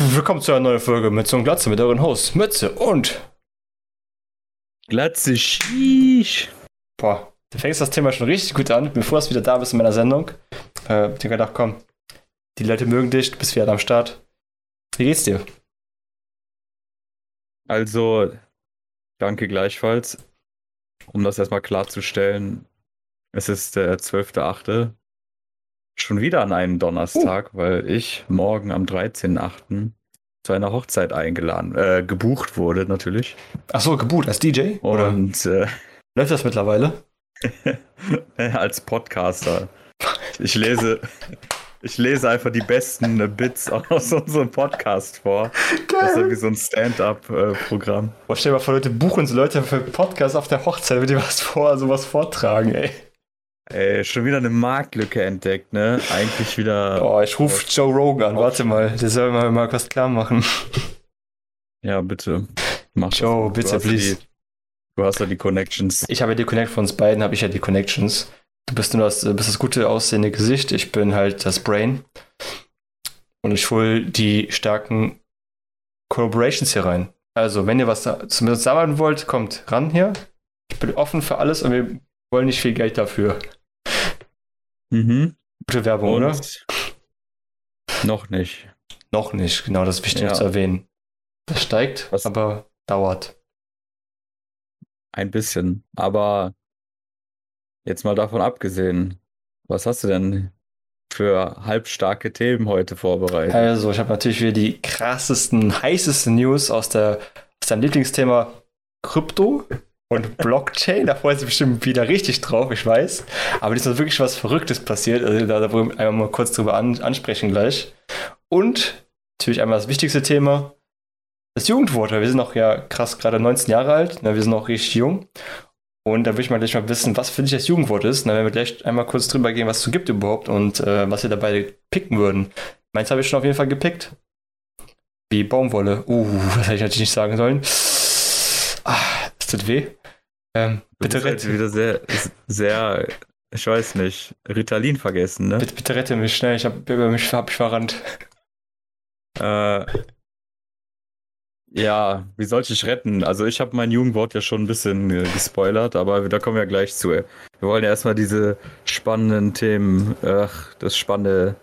Willkommen zu einer neuen Folge Mütze und Glatze mit euren Hosts Mütze und Glatze Schieß. Boah, du fängst das Thema schon richtig gut an, bevor du wieder da bist in meiner Sendung. Äh, ich gedacht, komm, die Leute mögen dich, du bist wieder am Start. Wie geht's dir? Also, danke gleichfalls. Um das erstmal klarzustellen, es ist der 12.8. Schon wieder an einem Donnerstag, uh. weil ich morgen am 13.8. zu einer Hochzeit eingeladen, äh, gebucht wurde natürlich. Ach so, gebucht als DJ? Und äh, läuft das mittlerweile? als Podcaster. Ich lese, ich lese einfach die besten Bits aus unserem Podcast vor. Geil. Das ist ja wie so ein Stand-up-Programm. Boah, stell dir mal vor, Leute buchen so Leute für Podcasts auf der Hochzeit, wenn die was vor, sowas vortragen, ey. Ey, schon wieder eine Marktlücke entdeckt, ne? Eigentlich wieder. Oh, ich rufe Joe Rogan an, warte mal, der soll mal, mal was klar machen. Ja, bitte. Mach Joe, bitte, du please. Die, du hast ja die Connections. Ich habe ja die Connect von uns beiden, habe ich ja die Connections. Du bist nur das, bist das gute aussehende Gesicht, ich bin halt das Brain. Und ich hole die starken Collaborations hier rein. Also, wenn ihr was zumindest sammeln wollt, kommt ran hier. Ich bin offen für alles und wir wollen nicht viel Geld dafür. Mhm. Gute Werbung, Und oder? Noch nicht. Noch nicht, genau, das ist wichtig ja. zu erwähnen. Das steigt, Was? aber dauert. Ein bisschen. Aber jetzt mal davon abgesehen, was hast du denn für halbstarke Themen heute vorbereitet? Also, ich habe natürlich wieder die krassesten, heißesten News aus, der, aus deinem Lieblingsthema Krypto und Blockchain. Da freuen sie bestimmt wieder richtig drauf, ich weiß. Aber es ist wirklich was Verrücktes passiert. Also da, da wollen wir einmal mal kurz drüber an, ansprechen gleich. Und natürlich einmal das wichtigste Thema, das Jugendwort. Wir sind noch ja krass gerade 19 Jahre alt. Ne, wir sind noch richtig jung. Und da würde ich mal gleich mal wissen, was für dich das Jugendwort ist. Dann werden wir gleich einmal kurz drüber gehen, was es so gibt überhaupt und äh, was wir dabei picken würden. Meins habe ich schon auf jeden Fall gepickt. Wie Baumwolle. Uh, das hätte ich natürlich nicht sagen sollen. Ah, das tut weh. Ähm, bitte rette. Halt wieder sehr, sehr, ich weiß nicht, Ritalin vergessen, ne? Bitte, bitte rette mich schnell, ich habe über mich hab ich verrannt. Äh, ja, wie soll ich dich retten? Also ich habe mein Jugendwort ja schon ein bisschen äh, gespoilert, aber da kommen wir gleich zu. Wir wollen ja erstmal diese spannenden Themen, ach, das spannende,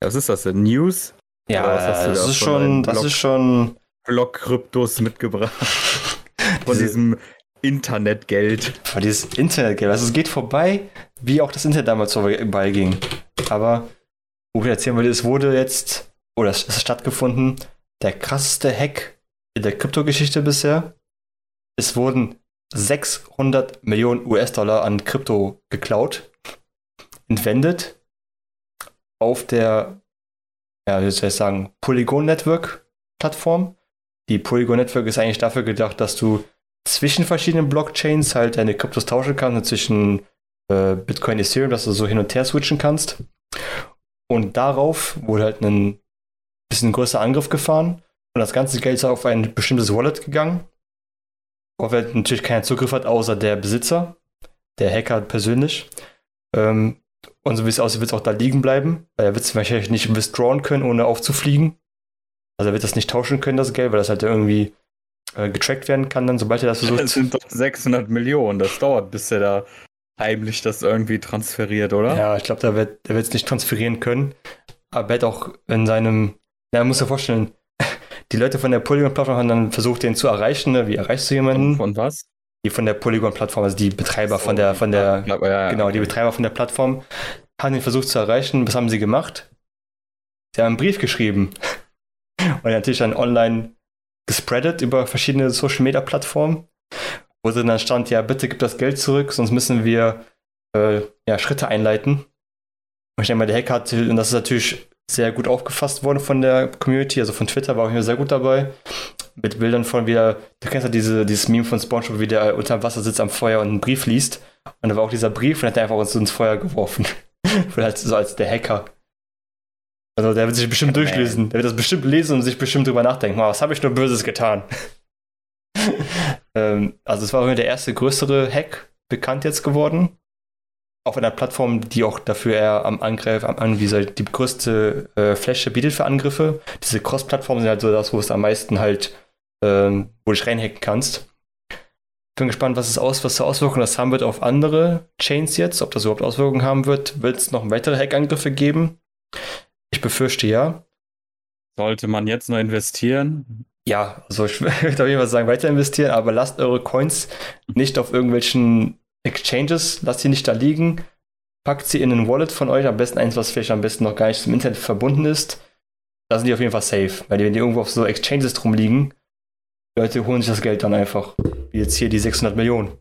was ist das denn? News? Ja, das ist schon, das ist schon Block-Kryptos mitgebracht. Von diesem Internetgeld. Aber dieses Internetgeld, also es geht vorbei, wie auch das Internet damals vorbeiging. Aber, wo wir erzählen, weil es wurde jetzt, oder es ist stattgefunden, der krasseste Hack in der Kryptogeschichte bisher. Es wurden 600 Millionen US-Dollar an Krypto geklaut, entwendet auf der, ja, wie soll ich sagen, Polygon Network Plattform. Die Polygon Network ist eigentlich dafür gedacht, dass du zwischen verschiedenen Blockchains halt deine Kryptos tauschen kannst, zwischen äh, Bitcoin, Ethereum, dass du so hin und her switchen kannst. Und darauf wurde halt ein bisschen größer Angriff gefahren und das ganze Geld ist auf ein bestimmtes Wallet gegangen, worauf halt natürlich keiner Zugriff hat, außer der Besitzer, der Hacker persönlich. Ähm, und so wie es aussieht, wird es auch da liegen bleiben, weil er wird es wahrscheinlich nicht withdrawn können, ohne aufzufliegen. Also er wird das nicht tauschen können, das Geld, weil das halt irgendwie äh, getrackt werden kann, dann sobald er das versucht. Das sind doch 600 Millionen, das dauert, bis er da heimlich das irgendwie transferiert, oder? Ja, ich glaube, der wird es nicht transferieren können. Aber er hat auch in seinem, ja, man muss sich vorstellen, die Leute von der Polygon-Plattform haben dann versucht, den zu erreichen. Ne? Wie erreichst du jemanden? Von was? Die von der Polygon-Plattform, also die Betreiber so, von der, von der, ja, ja, genau, okay. die Betreiber von der Plattform haben ihn versucht zu erreichen. Was haben sie gemacht? Sie haben einen Brief geschrieben. Und natürlich dann online gespreadet über verschiedene Social Media Plattformen, wo dann stand, ja, bitte gib das Geld zurück, sonst müssen wir äh, ja, Schritte einleiten. Und ich denke mal, der Hacker hat, und das ist natürlich sehr gut aufgefasst worden von der Community, also von Twitter war auch hier sehr gut dabei. Mit Bildern von wieder, du kennst ja diese, dieses Meme von SpongeBob, wie der unter Wasser sitzt am Feuer und einen Brief liest. Und da war auch dieser Brief und hat er einfach uns ins Feuer geworfen. Vielleicht so als der Hacker. Also der wird sich bestimmt durchlesen. Der wird das bestimmt lesen und sich bestimmt drüber nachdenken. Was habe ich nur Böses getan? ähm, also es war der erste größere Hack bekannt jetzt geworden. auf einer Plattform, die auch dafür eher am Angriff, am, an, wie soll, die größte äh, Fläche bietet für Angriffe. Diese Cross-Plattformen sind halt so das, wo es am meisten halt, ähm, wo du dich reinhacken kannst. Bin gespannt, was es aus, was für Auswirkungen das haben wird auf andere Chains jetzt, ob das überhaupt Auswirkungen haben wird. Wird es noch weitere Hackangriffe geben? Ich befürchte ja. Sollte man jetzt noch investieren? Ja, also ich würde auf jeden Fall sagen, weiter investieren, aber lasst eure Coins nicht auf irgendwelchen Exchanges, lasst sie nicht da liegen. Packt sie in ein Wallet von euch, am besten eins, was vielleicht am besten noch gar nicht zum Internet verbunden ist. Da sind die auf jeden Fall safe, weil die, wenn die irgendwo auf so Exchanges drum liegen, Leute holen sich das Geld dann einfach. Wie jetzt hier die 600 Millionen.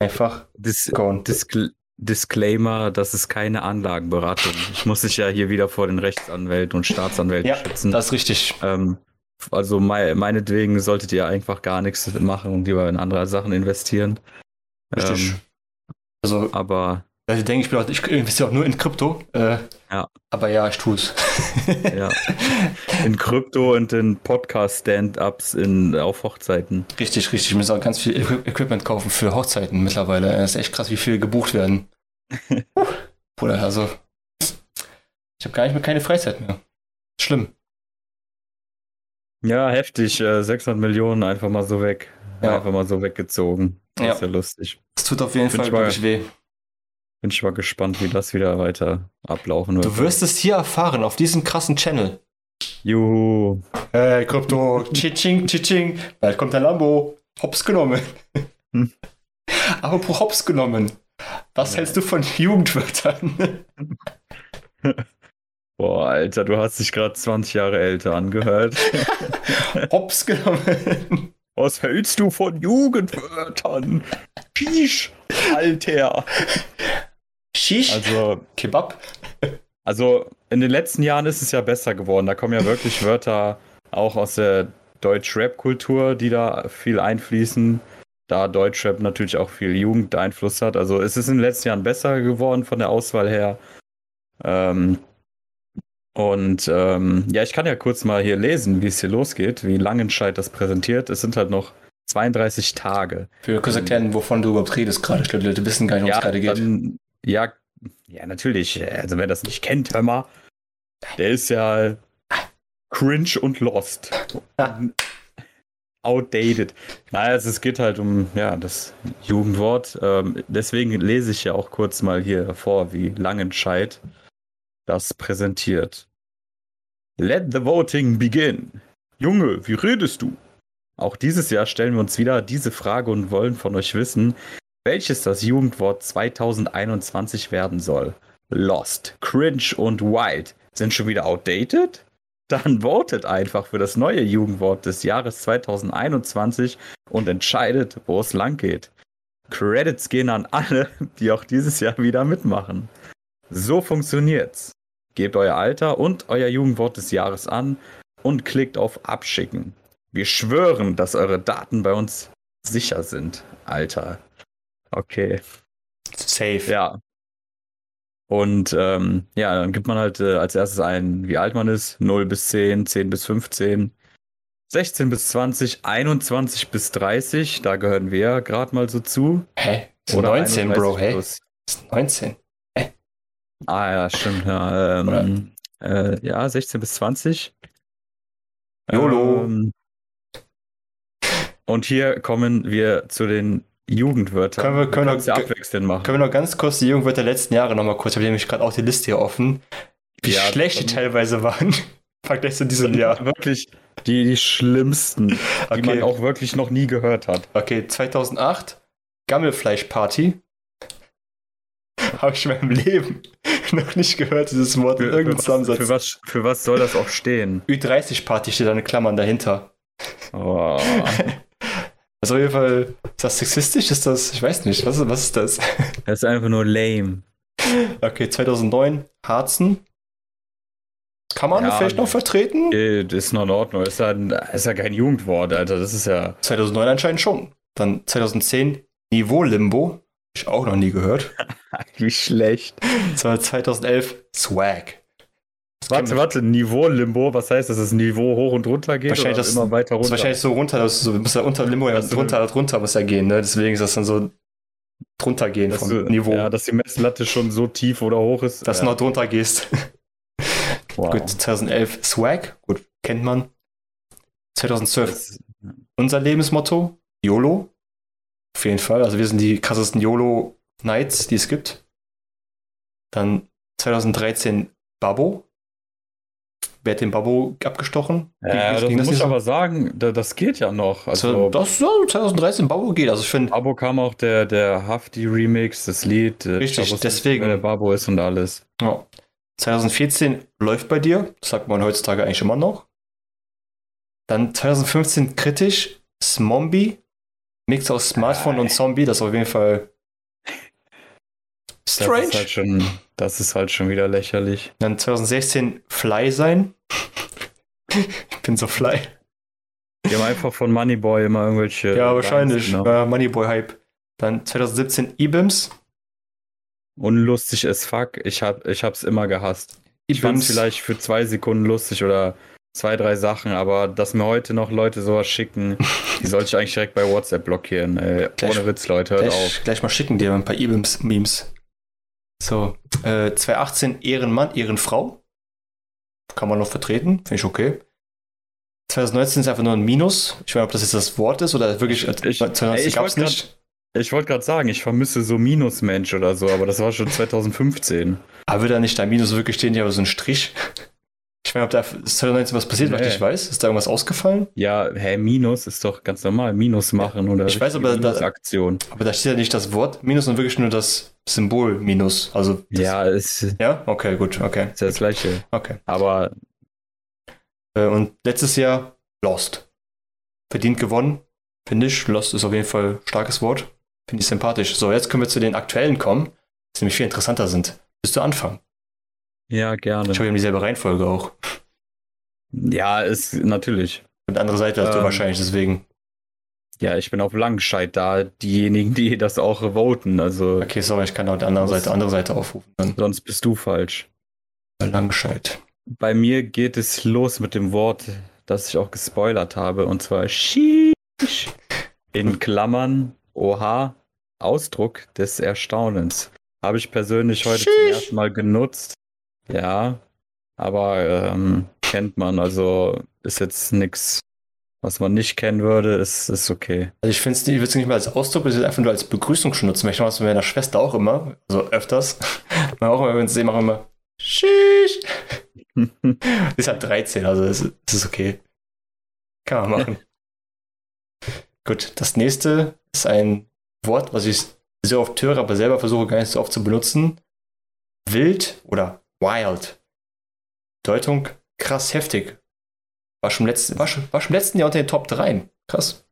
Einfach. Dis Discl Disclaimer, das ist keine Anlagenberatung. Ich muss dich ja hier wieder vor den Rechtsanwälten und Staatsanwälten ja, schützen. Das ist richtig. Ähm, also me meinetwegen solltet ihr einfach gar nichts machen und lieber in andere Sachen investieren. Richtig. Ähm, also, aber also ich denke, ich, bin auch, ich investiere auch nur in Krypto. Äh, ja. Aber ja, ich tue es. ja. In Krypto und in Podcast-Stand-Ups auf Hochzeiten. Richtig, richtig. Ich muss auch ganz viel Equipment kaufen für Hochzeiten mittlerweile. Es ist echt krass, wie viel gebucht werden. Bruder, also. Ich habe gar nicht mehr keine Freizeit mehr. Schlimm. Ja, heftig. 600 äh, Millionen einfach mal so weg. Ja. Einfach mal so weggezogen. Das ja. ist ja lustig. Es tut auf jeden Bin Fall wirklich weh. Bin ich mal gespannt, wie das wieder weiter ablaufen wird. Du wirst es hier erfahren, auf diesem krassen Channel. Juhu. Hey, Krypto. Tschitsching, tschitsching. Bald kommt der Lambo. Hops genommen. Hm. pro Hops genommen. Was ja. hältst du von Jugendwörtern? Boah, Alter, du hast dich gerade 20 Jahre älter angehört. Hops genommen. Was hältst du von Jugendwörtern? Pisch, Alter. Shish? Also, Kebab? Also, in den letzten Jahren ist es ja besser geworden. Da kommen ja wirklich Wörter auch aus der Deutsch-Rap-Kultur, die da viel einfließen. Da Deutschrap natürlich auch viel Jugendeinfluss hat. Also, es ist in den letzten Jahren besser geworden von der Auswahl her. Ähm, und ähm, ja, ich kann ja kurz mal hier lesen, wie es hier losgeht, wie Langenscheid das präsentiert. Es sind halt noch 32 Tage. Für kurz erklären, wovon du überhaupt redest gerade. Ich glaube, die Leute wissen gar nicht, worum ja, es gerade geht. Dann, ja, ja, natürlich. Also wer das nicht kennt, hör mal. Der ist ja cringe und lost. Outdated. Naja, also es geht halt um ja, das Jugendwort. Ähm, deswegen lese ich ja auch kurz mal hier vor, wie Langenscheid das präsentiert. Let the voting begin. Junge, wie redest du? Auch dieses Jahr stellen wir uns wieder diese Frage und wollen von euch wissen, welches das Jugendwort 2021 werden soll. Lost, Cringe und Wild sind schon wieder outdated? Dann votet einfach für das neue Jugendwort des Jahres 2021 und entscheidet, wo es lang geht. Credits gehen an alle, die auch dieses Jahr wieder mitmachen. So funktioniert's. Gebt euer Alter und euer Jugendwort des Jahres an und klickt auf Abschicken. Wir schwören, dass eure Daten bei uns sicher sind. Alter. Okay. Safe. Ja. Und ähm, ja, dann gibt man halt äh, als erstes ein, wie alt man ist. 0 bis 10, 10 bis 15, 16 bis 20, 21 bis 30. Da gehören wir gerade mal so zu. Hä? Oder 19, Bro, hä? Plus. 19. Hä? Ah ja, stimmt. Ja, ähm, äh, ja 16 bis 20. YOLO. Ähm, und hier kommen wir zu den Jugendwörtern. Können wir, können wir noch, ja abwechselnd machen. Können wir noch ganz kurz die Jugendwörter der letzten Jahre nochmal kurz, ich habe nämlich gerade auch die Liste hier offen, wie ja, schlecht die teilweise waren. Vergleich zu diesem Jahr. Wirklich die, die schlimmsten, okay. die man auch wirklich noch nie gehört hat. Okay, 2008, Gammelfleischparty. Habe ich in meinem Leben noch nicht gehört, dieses Wort in irgendeinem Zusammensatz. Für was, für was soll das auch stehen? Ü30-Party steht da in Klammern dahinter. Oh. Also auf jeden Fall, ist das sexistisch? Ist das, ich weiß nicht, was, was ist das? Das ist einfach nur lame. Okay, 2009, Harzen. Kann man ja, vielleicht noch vertreten? Äh, das ist noch in Ordnung. Ist ja, ist ja kein Jugendwort, Alter. Das ist ja. 2009 anscheinend schon. Dann 2010, Niveau-Limbo. Ich auch noch nie gehört. Wie schlecht. 2011, Swag. Warte, warte, Niveau-Limbo, was heißt, dass das Niveau hoch und runter geht? Wahrscheinlich das, immer weiter runter. Das wahrscheinlich so runter, dass du so, musst ja unter Limbo ja drunter, drunter muss ja gehen, ne? Deswegen ist das dann so drunter gehen Dass vom du, Niveau, Ja, dass die Messlatte schon so tief oder hoch ist. dass du ja. noch drunter gehst. wow. Gut, 2011 Swag, gut, kennt man. 2012 Das, unser Lebensmotto, YOLO. Auf jeden Fall, also wir sind die krassesten YOLO-Nights, die es gibt. Dann 2013 Babbo. Wer hat den Babbo abgestochen? ja, das Ging muss nicht ich so? aber sagen, da, das geht ja noch. Also, Also, das, ja, 2013 Babbo geht. Also ich finde, Abo kam auch der, der Hafti-Remix, das Lied. äh, Richtig, nicht, deswegen. wer der Babo ist und alles. ja. 2014 läuft bei dir. Das sagt man heutzutage eigentlich immer noch. Dann 2015 kritisch Smombie. Mix aus Smartphone und Zombie. Das ist auf jeden Fall Das strange. ist, halt schon, das ist halt schon wieder lächerlich. Dann 2016 Fly sein. ich bin so fly. Die haben einfach von Moneyboy immer irgendwelche. Ja, wahrscheinlich. Genau. Äh, Moneyboy-Hype. Dann 2017 Ibims. Unlustig as fuck. Ich, hab, ich hab's immer gehasst. Ich fand's vielleicht für zwei Sekunden lustig oder zwei, drei Sachen, aber dass mir heute noch Leute sowas schicken, die sollte ich eigentlich direkt bei WhatsApp blockieren. Äh, Gleich- ohne Witz, Leute, hört auf. gleich, gleich mal schicken dir ein paar Ibims-Memes. So, äh, 2018 Ehrenmann, Ehrenfrau. Kann man noch vertreten, finde ich okay. 2019 ist einfach nur ein Minus. Ich weiß nicht, ob das jetzt das Wort ist oder wirklich. äh, Ich- 2019 ey, ich nicht. Wollte gerade sagen, ich vermisse so Minusmensch oder so, aber das war schon 2015. Aber würde da nicht da Minus wirklich stehen, hier aber so ein Strich? Ich meine, ob da ist 2019 was passiert, was ich Nee. nicht weiß? Ist da irgendwas ausgefallen? Ja, hä, Minus ist doch ganz normal. Minus machen oder Ich weiß aber, da- Aktion. Aber da steht ja nicht das Wort Minus, sondern wirklich nur das Symbol Minus. Also, Ja, ist, ist Ja? Okay, gut, okay. ja das gleiche. Okay. Aber Äh, und letztes Jahr Lost. Verdient gewonnen, finde ich. Lost ist auf jeden Fall ein starkes Wort. Finde ich sympathisch. So, jetzt können wir zu den aktuellen kommen, die nämlich viel interessanter sind. Bist du anfangen? ja, gerne. Ich habe eben dieselbe Reihenfolge auch. Ja, ist natürlich. Und andere Seite hast du Ähm. wahrscheinlich, deswegen. Ja, ich bin auf Langscheid da, diejenigen, die das auch voten. Also Okay, sorry, ich kann auch die andere Was- Seite, andere Seite aufrufen. Dann sonst bist du falsch. Langscheid. Bei mir geht es los mit dem Wort, das ich auch gespoilert habe, und zwar Sheesh. In Klammern, oha, Ausdruck des Erstaunens. Habe ich persönlich heute zum Sheesh. ersten Mal genutzt. Ja, aber ähm, kennt man, also ist jetzt nichts, was man nicht kennen würde, ist, ist okay. Also ich finde es, ich würde es nicht mal als Ausdruck, ich würde es einfach nur als Begrüßung schon nutzen. Ich mache es mit meiner Schwester auch immer, also öfters. Auch immer, wenn wir uns sehen, machen wir immer. Die ist halt 13, also es ist, es ist okay. Kann man machen. Gut, das nächste ist ein Wort, was ich sehr oft höre, aber selber versuche gar nicht so oft zu benutzen. Wild oder wild. Bedeutung krass heftig. War schon, im letzten, war, schon, war schon im letzten Jahr unter den Top 3. Krass.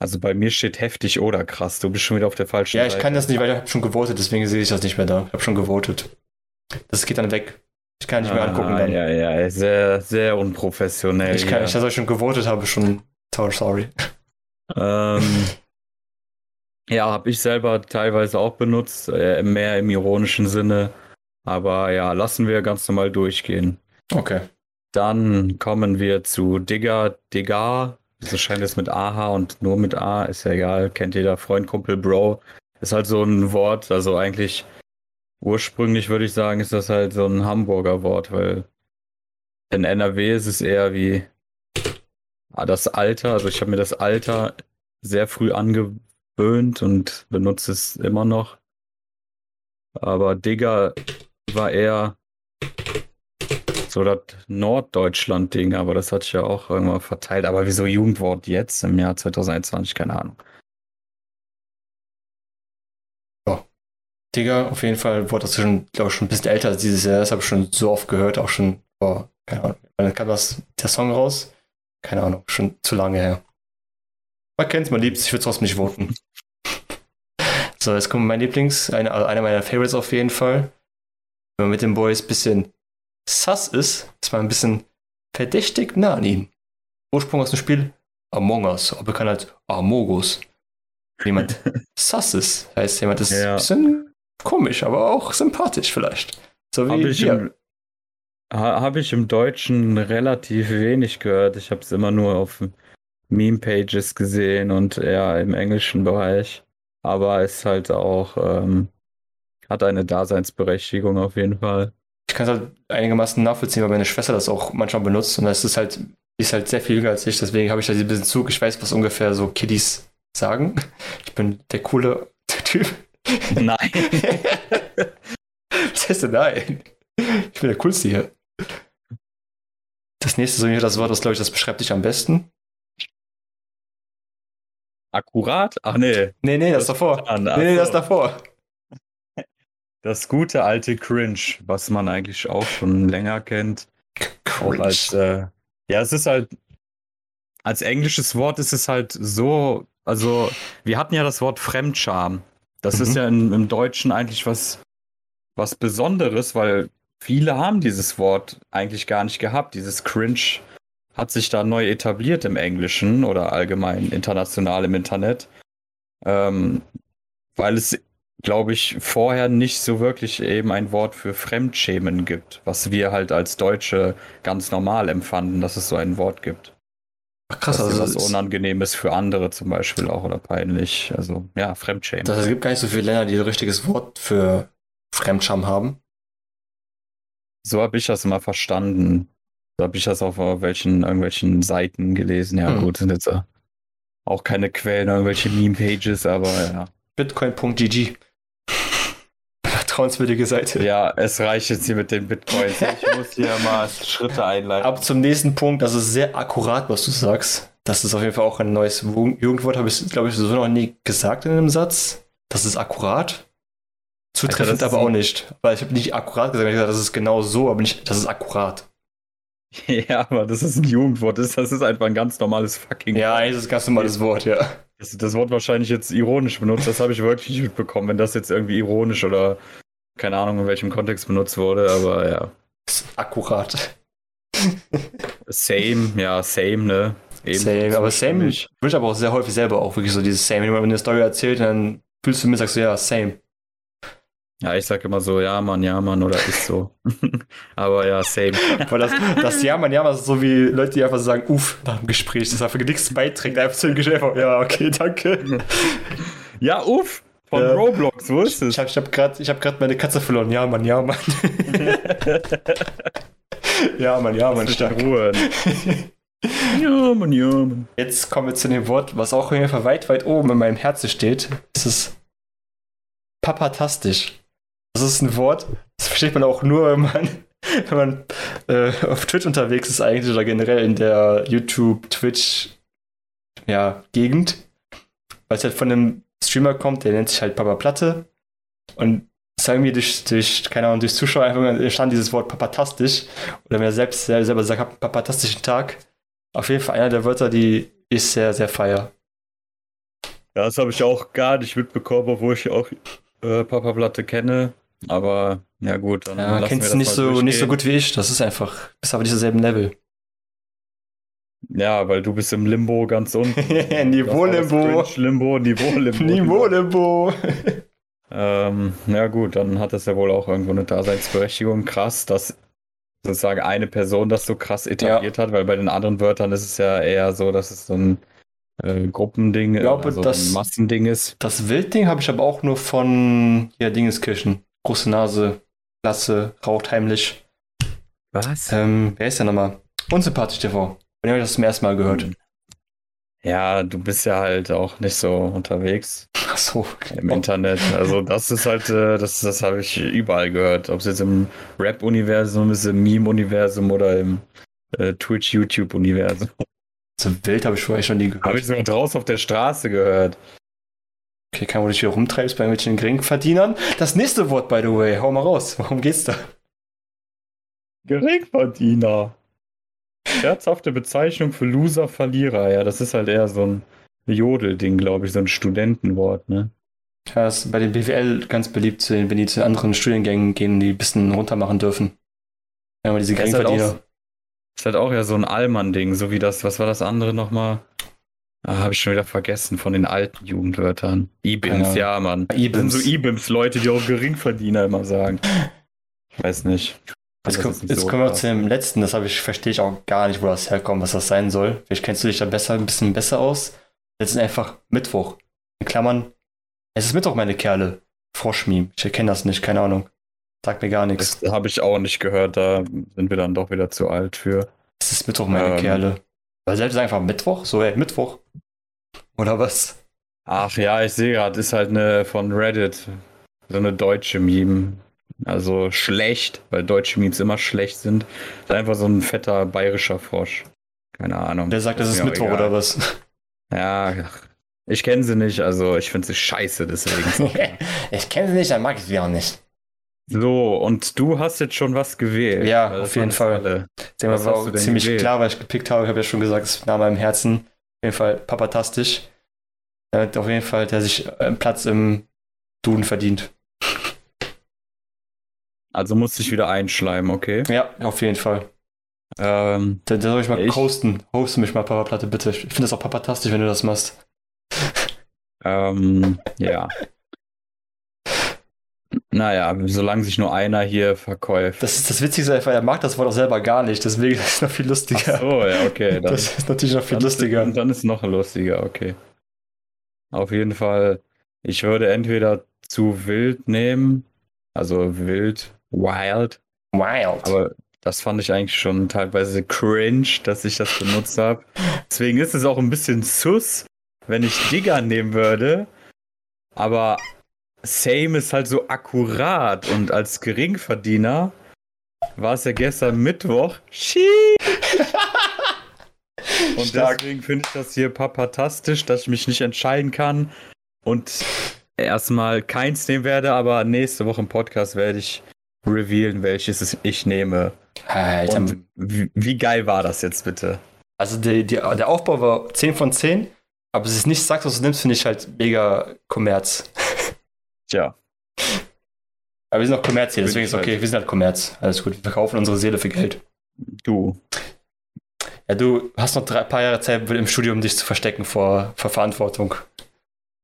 Also bei mir steht heftig oder krass, du bist schon wieder auf der falschen Ja, ich Seite. kann das nicht, weil ich habe schon gewotet, deswegen sehe ich das nicht mehr da. Ich habe schon gewotet. Das geht dann weg. Ich kann nicht mehr angucken Ah, dann. Ja, ja, sehr, sehr unprofessionell. Ich kann ja. nicht, dass ich schon gewotet habe, schon. Sorry. Ähm, ja, habe ich selber teilweise auch benutzt, äh, mehr im ironischen Sinne. Aber ja, lassen wir ganz normal durchgehen. Okay. Dann kommen wir zu Digger, Digga. So scheint es mit AH und nur mit A, ist ja egal, kennt jeder Freund, Kumpel, Bro. Ist halt so ein Wort, also eigentlich ursprünglich würde ich sagen, ist das halt so ein Hamburger Wort, weil in NRW ist es eher wie ah, das Alter, also ich habe mir das Alter sehr früh angewöhnt und benutze es immer noch. Aber Digger war eher so das Norddeutschland-Ding, aber das hat sich ja auch irgendwann verteilt. Aber wieso Jugendwort jetzt im Jahr 2021? Keine Ahnung. Digga, auf jeden Fall wurde das schon, glaube ich, schon ein bisschen älter als dieses Jahr. Das habe ich schon so oft gehört, auch schon vor, keine Ahnung. Wann kam das, der Song raus? Keine Ahnung, schon zu lange her. Man kennt's, man liebt's, ich würde trotzdem nicht voten. so, jetzt kommt mein Lieblings, eine, also einer meiner Favorites auf jeden Fall. Wenn man mit den Boys ein bisschen sass ist, ist man ein bisschen verdächtig nah an ihnen. Ursprung aus dem Spiel Among Us, auch bekannt als Amogus. Jemand sass ist, heißt jemand ist Ja. ein bisschen komisch, aber auch sympathisch vielleicht. So wie Habe ich, hier. im- ha- hab ich im Deutschen relativ wenig gehört. Ich habe es immer nur auf Meme-Pages gesehen und eher im englischen Bereich. aber ist halt auch, ähm, hat eine Daseinsberechtigung auf jeden Fall. Ich kann es halt einigermaßen nachvollziehen, weil meine Schwester das auch manchmal benutzt und das ist halt, ist halt sehr viel jünger als ich, deswegen habe ich da ein bisschen Zug. Ich weiß, was ungefähr so Kiddies sagen. Ich bin der coole Typ. Nein. was heißt denn nein? Ich bin der coolste hier. Das nächste ist das Wort, das glaube ich, das beschreibt dich am besten. Akkurat? Ach nee. Nee, nee, das, das davor. An, nee, nee, das davor. Das gute alte Cringe, was man eigentlich auch schon länger kennt. Cringe. Als, äh, ja, es ist halt, als englisches Wort ist es halt so, also wir hatten ja das Wort Fremdscham. Das mhm. ist ja in, im Deutschen eigentlich was, was Besonderes, weil viele haben dieses Wort eigentlich gar nicht gehabt. Dieses Cringe hat sich da neu etabliert im Englischen oder allgemein international im Internet. Ähm, weil es, glaube ich, vorher nicht so wirklich eben ein Wort für Fremdschämen gibt, was wir halt als Deutsche ganz normal empfanden, dass es so ein Wort gibt. Ach, krass, also was Unangenehmes für andere zum Beispiel auch oder peinlich. Also ja, Fremdschämen. Das, es gibt gar nicht so viele Länder, die ein richtiges Wort für Fremdscham haben. So habe ich das immer verstanden. So habe ich das auf welchen, irgendwelchen Seiten gelesen. Ja, hm. gut, sind jetzt auch keine Quellen, irgendwelche Meme-Pages, aber ja. Bitcoin.gg. Vertrauenswürdige Seite. Ja, es reicht jetzt hier mit den Bitcoins. Ich muss hier mal Schritte einleiten. Ab zum nächsten Punkt, das ist sehr akkurat, was du sagst. Das ist auf jeden Fall auch ein neues Jugendwort, habe ich, glaube ich, so noch nie gesagt in einem Satz. Das ist akkurat. Zutreffend aber auch nicht. Weil ich habe nicht akkurat gesagt, ich habe gesagt, das ist genau so, aber nicht, das ist akkurat. Ja, aber das ist ein Jugendwort. Das, das ist einfach ein ganz normales fucking Ja, eigentlich ist ein ganz normales Wort, ja. Das, das Wort wahrscheinlich jetzt ironisch benutzt, das habe ich wirklich nicht mitbekommen, wenn das jetzt irgendwie ironisch oder keine Ahnung in welchem Kontext benutzt wurde, aber ja. Ist akkurat. Same, ja, same, ne? Eben same, aber same ich aber auch sehr häufig selber auch wirklich so dieses same. Wenn man eine Story erzählt, dann fühlst du mir, sagst du ja, same. Ja, ich sag immer so, ja, Mann, ja, Mann, oder ist so. Aber ja, same. Weil das, das Ja, Mann, ja, Mann ist so wie Leute, die einfach sagen, uff, nach dem Gespräch, das einfach nichts beiträgt, einfach zu dem Gespräch. Ja, okay, danke. Ja, uff, von ja. Roblox, wo ist es? Ich hab, ich hab gerade hab meine Katze verloren. Ja, Mann, ja, Mann. ja, Mann, ja, Mann, stark. Ruhe. ja, Mann, ja, Mann. Jetzt kommen wir zu dem Wort, was auch auf weit, weit oben in meinem Herzen steht. Es ist papatastisch. Das ist ein Wort, das versteht man auch nur, wenn man, wenn man äh, auf Twitch unterwegs ist eigentlich oder generell in der YouTube, Twitch, ja, Gegend. Weil es halt von einem Streamer kommt, der nennt sich halt Papa Platte. Und sagen wir durch, durch, keine Ahnung, durch Zuschauer einfach entstand dieses Wort papatastisch. Oder er selbst selber sagt, hab einen papatastischen Tag. Auf jeden Fall einer der Wörter, die ich sehr, sehr feier. Ja, das habe ich auch gar nicht mitbekommen, obwohl ich auch äh, Papa Platte kenne. Aber ja gut, dann ja, kennst du nicht so, nicht so gut wie ich. Das ist einfach, bist aber nicht so selben Level. Ja, weil du bist im Limbo ganz unten. Niveau-Limbo. Limbo, Niveau-Limbo. Niveau-Limbo. ähm, ja gut, dann hat das ja wohl auch irgendwo eine Daseinsberechtigung. Krass, dass sozusagen eine Person das so krass etabliert ja. hat, weil bei den anderen Wörtern ist es ja eher so, dass es so ein äh, Gruppending, ich glaube, also das, ein Massending ist. Das Wildding habe ich aber auch nur von ja, Dingeskirchen. Große Nase, Klasse, raucht heimlich. Was? Ähm, wer ist der nochmal? Unsympathisch TV. Wenn ihr das zum ersten Mal gehört. Ja, du bist ja halt auch nicht so unterwegs. Ach so. Im oh. Internet. Also das ist halt, äh, das, das habe ich überall gehört. Ob es jetzt im Rap-Universum ist, im Meme-Universum oder im äh, Twitch-YouTube-Universum. So wild habe ich vorher schon nie gehört. Habe ich sogar draußen auf der Straße gehört. Okay, kann man dich hier rumtreibst bei irgendwelchen Geringverdienern. Das nächste Wort, by the way, hau mal raus. Worum geht's da? Geringverdiener. Scherzhafte Bezeichnung für Loser, Verlierer. Ja, das ist halt eher so ein Jodelding, glaube ich, so ein Studentenwort, ne? Ja, das ist bei den BWL ganz beliebt, wenn die zu anderen Studiengängen gehen, die ein bisschen runter machen dürfen. Ja, aber diese Geringverdiener. Ist halt ist halt auch ja so ein Allmann-Ding, so wie das, was war das andere nochmal? Ah, habe ich schon wieder vergessen von den alten Jugendwörtern. Ibims, ja, ja Mann. Ibims. Das sind so Ibims-Leute, die auch Geringverdiener immer sagen. Ich weiß nicht. Jetzt, komm, jetzt so kommen wir zu dem letzten, das ich, verstehe ich auch gar nicht, wo das herkommt, was das sein soll. Vielleicht kennst du dich da besser, ein bisschen besser aus. Jetzt ist einfach Mittwoch. In Klammern Es ist Mittwoch, meine Kerle. Froschmeme. Ich kenne das nicht, keine Ahnung. Sagt mir gar nichts. Das habe ich auch nicht gehört, da sind wir dann doch wieder zu alt für. Es ist Mittwoch, meine Ähm. Kerle. Weil selbst einfach Mittwoch? So, ey, Mittwoch. Oder was? Ach ja, ich sehe gerade, ist halt eine von Reddit. So eine deutsche Meme. Also schlecht, weil deutsche Memes immer schlecht sind. Ist einfach so ein fetter bayerischer Frosch. Keine Ahnung. Der sagt, das ist auch Mittwoch egal. oder was? Ja, ich kenne sie nicht, also ich finde sie scheiße, deswegen. ich kenne sie nicht, dann mag ich sie auch nicht. so, und du hast jetzt schon was gewählt. Ja, das auf jeden Fall. Thema Was war auch ziemlich gewählt? klar, weil ich gepickt habe. Ich habe ja schon gesagt, es ist nah meinem Herzen. Auf jeden Fall papatastisch. Auf jeden Fall, der sich einen Platz im Duden verdient. Also musste ich wieder einschleimen, okay? Ja, auf jeden Fall. Ähm, Da, da soll ich mal Ich- hosten. Hoste mich mal, Papa Platte, bitte. Ich finde das auch papatastisch, wenn du das machst. ähm, ja. Naja, solange sich nur einer hier verkäuft. Das ist das Witzigste, einfach, er mag das Wort auch selber gar nicht. Deswegen ist es noch viel lustiger. Oh ja, okay. Dann, das ist natürlich noch viel lustiger. Ist, dann ist es noch lustiger, okay. Auf jeden Fall, ich würde entweder zu wild nehmen, also wild, wild, Wild. aber das fand ich eigentlich schon teilweise cringe, dass ich das benutzt habe. Deswegen ist es auch ein bisschen sus, wenn ich Digger nehmen würde, aber Same ist halt so akkurat und als Geringverdiener war es ja gestern Mittwoch. Und Stark. deswegen finde ich das hier papatastisch, dass ich mich nicht entscheiden kann und erstmal keins nehmen werde, aber nächste Woche im Podcast werde ich revealen, welches es ich nehme. Alter, Und wie, wie geil war das jetzt bitte? Also die, die, der Aufbau war 10 von 10, aber es ist nicht sagst, was du nimmst, finde ich halt mega Kommerz. Tja, Aber wir sind auch Kommerz hier, deswegen ist okay, halt. wir sind halt Kommerz. Alles gut, wir verkaufen unsere Seele für Geld. du. Ja, du hast noch drei paar Jahre Zeit im Studium, dich zu verstecken vor, vor Verantwortung.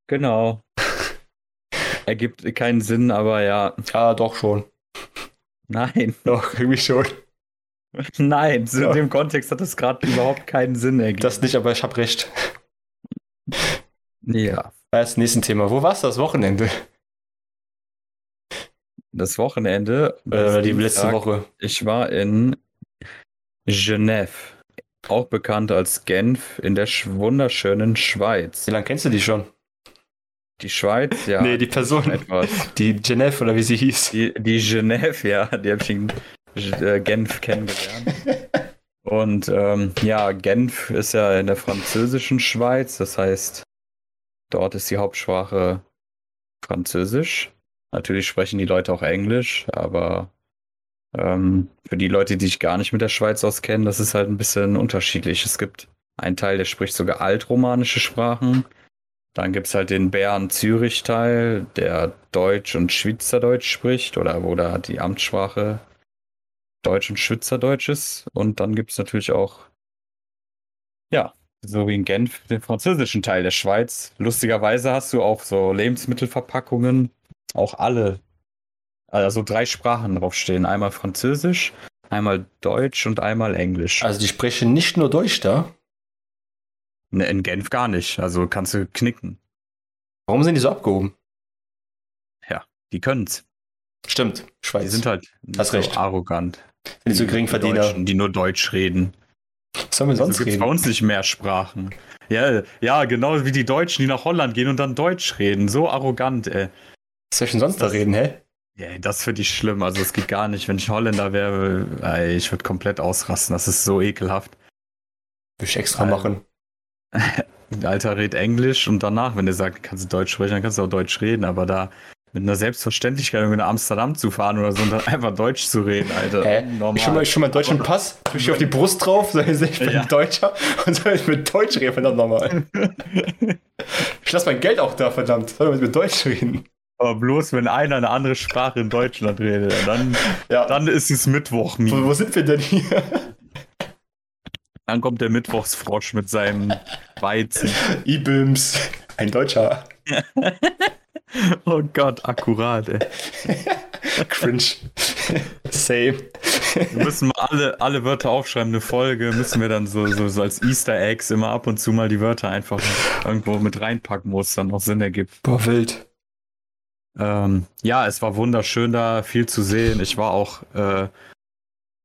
Genau. Ergibt keinen Sinn, aber ja. Ja, doch schon. Nein, Doch, irgendwie schon. nein, zu Ja. dem Kontext hat das gerade überhaupt keinen Sinn ergeben. Das nicht, aber ich habe recht. ja. Das nächste Thema. Wo warst du das Wochenende? Das Wochenende. Äh, die letzte Woche. Ich war in Genève, auch bekannt als Genf, in der sch- wunderschönen Schweiz. Wie lange kennst du die schon? Die Schweiz, ja. nee, die Person. etwas. Die Genève oder wie sie hieß. Die, die Genève, ja, die habe ich in äh, Genf kennengelernt. Und ähm, ja, Genf ist ja in der französischen Schweiz, das heißt, dort ist die Hauptsprache Französisch. Natürlich sprechen die Leute auch Englisch, aber ähm, für die Leute, die sich gar nicht mit der Schweiz auskennen, das ist halt ein bisschen unterschiedlich. Es gibt einen Teil, der spricht sogar altromanische Sprachen. Dann gibt es halt den Bern-Zürich-Teil, der Deutsch und Schweizerdeutsch spricht oder wo da die Amtssprache Deutsch und Schweizerdeutsch ist. Und dann gibt es natürlich auch, ja, so wie in Genf, den französischen Teil der Schweiz. Lustigerweise hast du auch so Lebensmittelverpackungen, auch alle, also drei Sprachen draufstehen. Einmal Französisch, einmal Deutsch und einmal Englisch. Also die sprechen nicht nur Deutsch da. Ne, in Genf gar nicht, also kannst du knicken. Warum sind die so abgehoben? Die können's. Stimmt, Schweiz. Die sind halt Hast so recht. arrogant. Sind die so Geringverdiener. Deutschen, die nur Deutsch reden. Was sollen wir sonst Wieso gibt's bei reden? uns nicht mehr Sprachen? Ja, ja, genau wie die Deutschen, die nach Holland gehen und dann Deutsch reden. So arrogant, ey. Was soll ich denn sonst da Das- reden, hä? Ja, das finde ich schlimm. Also es geht gar nicht. Wenn ich Holländer wäre, ey, ich würde komplett ausrasten. Das ist so ekelhaft. Will ich extra Alter. machen. Alter redet Englisch und danach, wenn der sagt, kannst du Deutsch sprechen, dann kannst du auch Deutsch reden. Aber da mit einer Selbstverständlichkeit, um nach Amsterdam zu fahren oder so und dann einfach Deutsch zu reden, Alter. Hä? Normal. Ich schon mal, schon mal einen deutschen Pass, tue ich auf die Brust drauf, soll ich ich bin Ja. Deutscher und soll ich mit Deutsch reden, verdammt nochmal. Ich lasse mein Geld auch da, verdammt. Soll ich mit Deutsch reden? Aber bloß, wenn einer eine andere Sprache in Deutschland redet, dann, Ja. dann ist es Mittwoch. wo, wo sind wir denn hier? Dann kommt der Mittwochsfrosch mit seinem Weizen. Ibims. Ein Deutscher. Oh Gott, akkurat, ey. Cringe. Same. Wir müssen mal alle, alle Wörter aufschreiben, eine Folge, müssen wir dann so, so, so als Easter Eggs immer ab und zu mal die Wörter einfach irgendwo mit reinpacken, wo es dann auch Sinn ergibt. Boah, wild. Ähm, ja, es war wunderschön da, viel zu sehen. Ich war auch äh,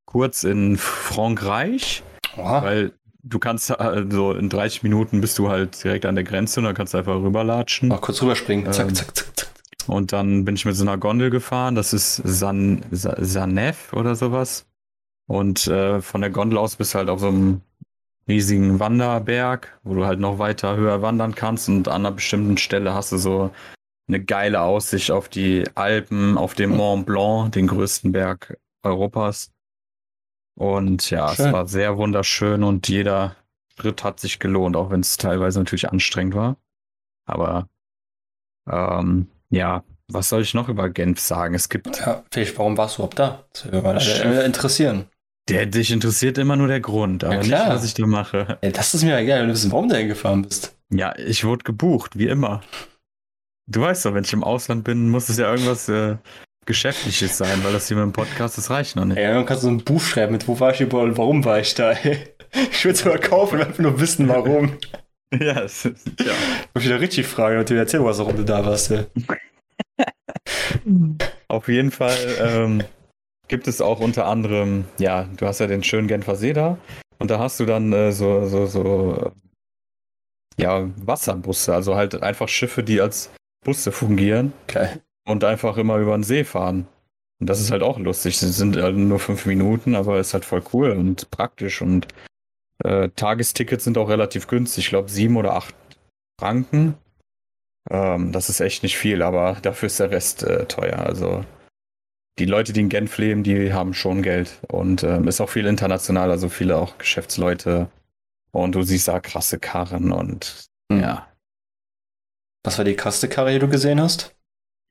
kurz in Frankreich, Oha. weil du kannst also in 30 Minuten bist du halt direkt an der Grenze und dann kannst du einfach rüberlatschen. Mal kurz rüberspringen. Zack, Ähm, zack, zack, zack. Und dann bin ich mit so einer Gondel gefahren. Das ist San, Sa- Sanef oder sowas. Und äh, von der Gondel aus bist du halt auf so einem riesigen Wanderberg, wo du halt noch weiter höher wandern kannst. Und an einer bestimmten Stelle hast du so eine geile Aussicht auf die Alpen, auf den Mont Blanc, den größten Berg Europas. Und ja, Schön. es war sehr wunderschön und jeder Schritt hat sich gelohnt, auch wenn es teilweise natürlich anstrengend war. Aber ähm, ja, was soll ich noch über Genf sagen? Es gibt, Ja, Felix, warum warst du überhaupt da? Das würde mich äh, interessieren. der dich interessiert immer nur der Grund, aber Ja, nicht, was ich da mache. Ey, das ist mir egal, wenn du wissen, warum du hingefahren bist. Ja, ich wurde gebucht, wie immer. Du weißt doch, wenn ich im Ausland bin, muss es ja irgendwas äh, Geschäftliches sein, weil das hier mit dem Podcast, das reicht noch nicht. Ey, dann kannst du so ein Buch schreiben mit, wo war ich überall und warum war ich da? Ey. Ich würde es aber kaufen, einfach nur wissen, warum. Ja, es ist, ja. Muss ich wieder richtig fragen und dir erzählen, was, warum du da warst. Ey. Auf jeden Fall ähm, gibt es auch unter anderem, ja, du hast ja den schönen Genfer See da und da hast du dann äh, so, so, so, ja, Wasserbusse, also halt einfach Schiffe, die als Busse fungieren Geil. Und einfach immer über den See fahren. Und das ist halt auch lustig. Sie sind halt nur fünf Minuten, aber ist halt voll cool und praktisch und äh, Tagestickets sind auch relativ günstig. Ich glaube sieben oder acht Franken. Ähm, das ist echt nicht viel, aber dafür ist der Rest äh, teuer. Also die Leute, die in Genf leben, die haben schon Geld und ähm, ist auch viel international, also viele auch Geschäftsleute. Und du siehst da krasse Karren und Hm. ja. Was war die krasseste Karre, die du gesehen hast?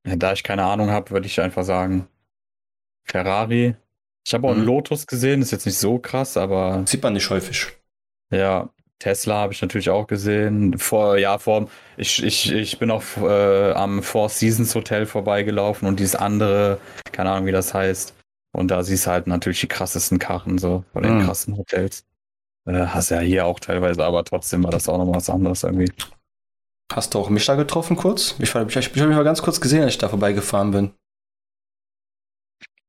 Da ich keine Ahnung habe, würde ich einfach sagen Ferrari. Ich habe auch einen Mhm. Lotus gesehen, ist jetzt nicht so krass, aber Sieht man nicht häufig. ja, Tesla habe ich natürlich auch gesehen. Vor, ja, vor, ich, ich, ich bin auch äh, am Four Seasons Hotel vorbeigelaufen und dieses andere, keine Ahnung, wie das heißt. Und da siehst du halt natürlich die krassesten Karren so von den Mhm. krassen Hotels. Äh, hast ja hier auch teilweise, aber trotzdem war das auch noch was anderes irgendwie. Hast du auch mich da getroffen kurz? Ich, war- ich, ich habe mich mal ganz kurz gesehen, als ich da vorbeigefahren bin.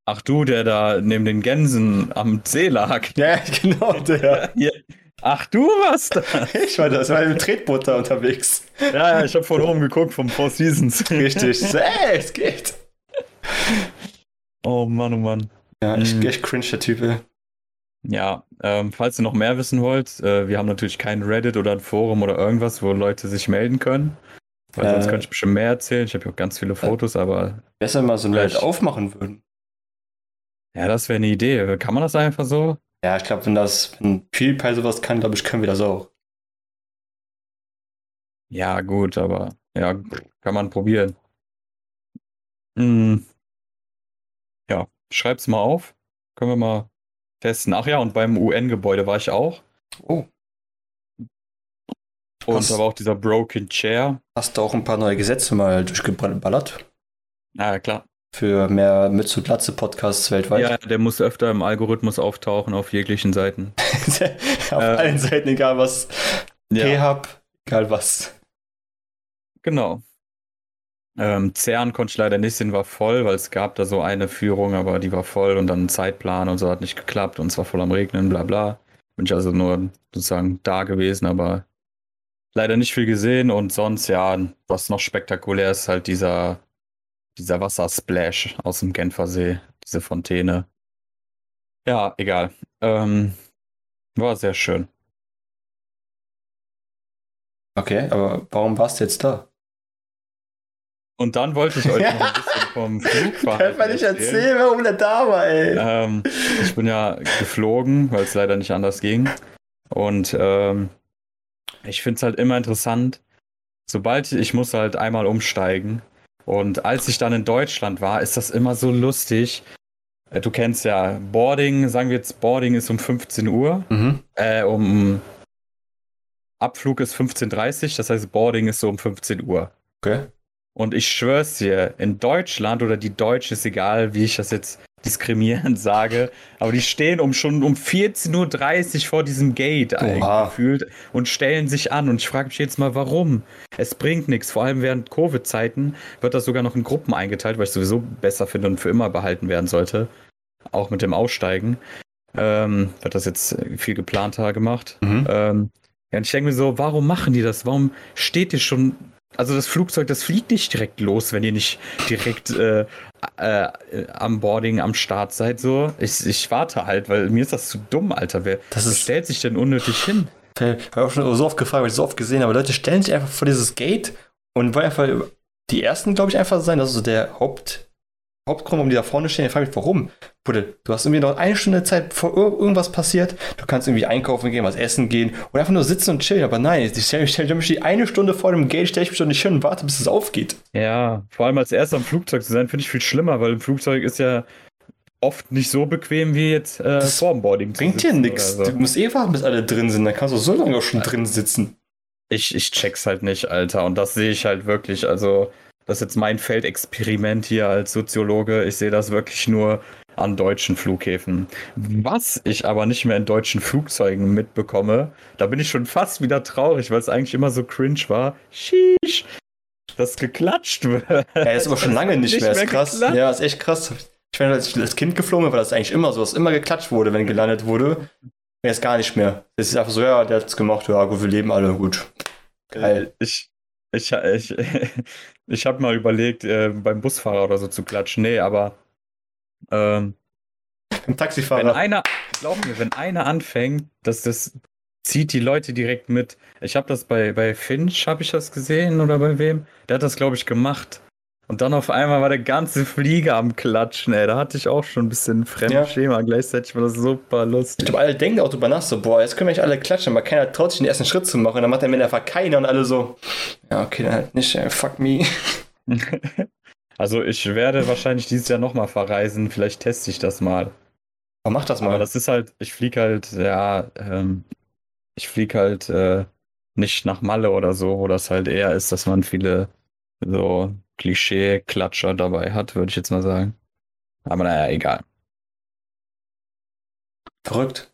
Ach du, der da neben den Gänsen am See lag. Ja, genau, der. Hier. Ach du warst da. Ich war da, ich war im Tretboot da unterwegs. Ja, ja, ich habe von oben geguckt vom Four Seasons. Richtig. Ey, es geht. Oh Mann, oh Mann. Ja, echt, Mhm. echt cringe, der Typ. Ja, ähm, falls ihr noch mehr wissen wollt, äh, wir haben natürlich kein Reddit oder ein Forum oder irgendwas, wo Leute sich melden können. Weil sonst Äh. könnte ich bestimmt mehr erzählen. Ich habe ja auch ganz viele Fotos, aber Besser, wenn wir so ein. Reddit aufmachen würden. ja, das wäre eine Idee. Kann man das einfach so? Ja, ich glaube, wenn das, wenn PewDiePie sowas kann, glaube ich, können wir das auch. Ja, gut, aber ja, kann man probieren. Hm. Ja, schreib's mal auf. Können wir mal testen. Ach ja, und beim UN-Gebäude war ich auch. Oh. Und Was? da war auch dieser Broken Chair. Hast du auch ein paar neue Gesetze mal durchgeballert? Ah, ja, klar. Für mehr Mütze und Platze Podcasts weltweit? Ja, der muss öfter im Algorithmus auftauchen auf jeglichen Seiten. Auf Äh. allen Seiten, egal was. Ja, P-Hub, egal was. genau. Ähm, CERN konnte ich leider nicht sehen, war voll, weil es gab da so eine Führung, aber die war voll und dann Zeitplan und so hat nicht geklappt und es war voll am Regnen, bla bla. Bin ich also nur sozusagen da gewesen, aber leider nicht viel gesehen und sonst, ja, was noch spektakulär ist, halt dieser, dieser Wassersplash aus dem Genfersee, diese Fontäne. Ja, egal. Ähm, war sehr schön. Okay, aber warum warst du jetzt da? Und dann wollte ich euch noch ein bisschen vom Flugfahren Kann man nicht erzählen, warum der da war, ey. Ähm, ich bin ja geflogen, weil es leider nicht anders ging. Und ähm, ich finde es halt immer interessant, sobald ich, ich muss halt einmal umsteigen. Und als ich dann in Deutschland war, ist das immer so lustig. Äh, Du kennst ja Boarding, sagen wir jetzt, Boarding ist um 15 Uhr. Mhm. Äh, um Abflug ist 15.30 Uhr, das heißt Boarding ist so um 15 Uhr. Okay. Und ich schwör's dir, in Deutschland oder die Deutschen ist egal, wie ich das jetzt diskriminierend sage, aber die stehen um schon um 14.30 Uhr vor diesem Gate gefühlt und stellen sich an. Und ich frage mich jetzt mal, warum? Es bringt nichts. Vor allem während Covid-Zeiten wird das sogar noch in Gruppen eingeteilt, weil ich sowieso besser finde und für immer behalten werden sollte. Auch mit dem Aussteigen. Ähm, wird das jetzt viel geplanter gemacht. Mhm. Ähm, ja, und ich denke mir so, warum machen die das? Warum steht ihr schon also das Flugzeug, das fliegt nicht direkt los, wenn ihr nicht direkt äh, äh, am Boarding, am Start seid. So, ich, ich warte halt, weil mir ist das zu dumm, Alter. Wer, das wer stellt sich denn unnötig hin? Ich habe auch schon so oft gefragt, weil ich so oft gesehen habe. Leute stellen sich einfach vor dieses Gate und wollen einfach die ersten, glaube ich, einfach sein. Das ist so der Haupt, Hauptgrund, warum die da vorne stehen. Ich frage mich, warum? Bruder, du hast irgendwie noch eine Stunde Zeit, bevor irgendwas passiert. Du kannst irgendwie einkaufen gehen, was essen gehen oder einfach nur sitzen und chillen. Aber nein, ich stelle mich, stell mich eine Stunde vor dem Gate, stelle ich mich doch nicht hin und warte, bis es aufgeht. Ja, vor allem als erster am Flugzeug zu sein, finde ich viel schlimmer, weil im Flugzeug ist ja oft nicht so bequem wie jetzt äh, das vor dem Boarding. Bringt dir nichts. So. Du musst eh warten, bis alle drin sind. Dann kannst du so lange auch schon drin sitzen. Ich, ich check's halt nicht, Alter. Und das sehe ich halt wirklich. Also, das ist jetzt mein Feldexperiment hier als Soziologe. Ich sehe das wirklich nur an deutschen Flughäfen. Was ich aber nicht mehr in deutschen Flugzeugen mitbekomme, da bin ich schon fast wieder traurig, weil es eigentlich immer so cringe war. Sheesh, das geklatscht wird. Ja, ist aber schon lange nicht, nicht mehr. Ist krass. Geklatscht. Ja, ist echt krass. Ich bin als, als Kind geflogen war das eigentlich immer so, dass immer geklatscht wurde, wenn gelandet wurde. Jetzt gar nicht mehr. Es ist einfach so, ja, der hat es gemacht, ja, gut, wir leben alle gut. Geil. Ich, ich, ich, ich habe mal überlegt, äh, beim Busfahrer oder so zu klatschen. Nee, aber ähm, Ein Taxifahrer. Wenn einer, glaub mir, wenn einer anfängt, dass das zieht die Leute direkt mit. Ich habe das bei, bei Finch, habe ich das gesehen oder bei wem? Der hat das, glaube ich, gemacht. Und dann auf einmal war der ganze Flieger am Klatschen, ey. Da hatte ich auch schon ein bisschen Fremdschema. Ja. Gleichzeitig war das super lustig. Ich glaube, alle denken auch drüber nach, so, boah, jetzt können wir nicht alle klatschen, aber keiner traut sich den ersten Schritt zu machen. Und dann macht der Männer einfach keiner und alle so, ja, okay, dann halt nicht, ey, fuck me. Also ich werde wahrscheinlich dieses Jahr nochmal verreisen. Vielleicht teste ich das mal. Aber mach das mal. Aber das ist halt, ich fliege halt, ja, ähm, ich fliege halt äh, nicht nach Malle oder so, wo das halt eher ist, dass man viele so Klischee-Klatscher dabei hat, würde ich jetzt mal sagen. Aber naja, egal. Verrückt.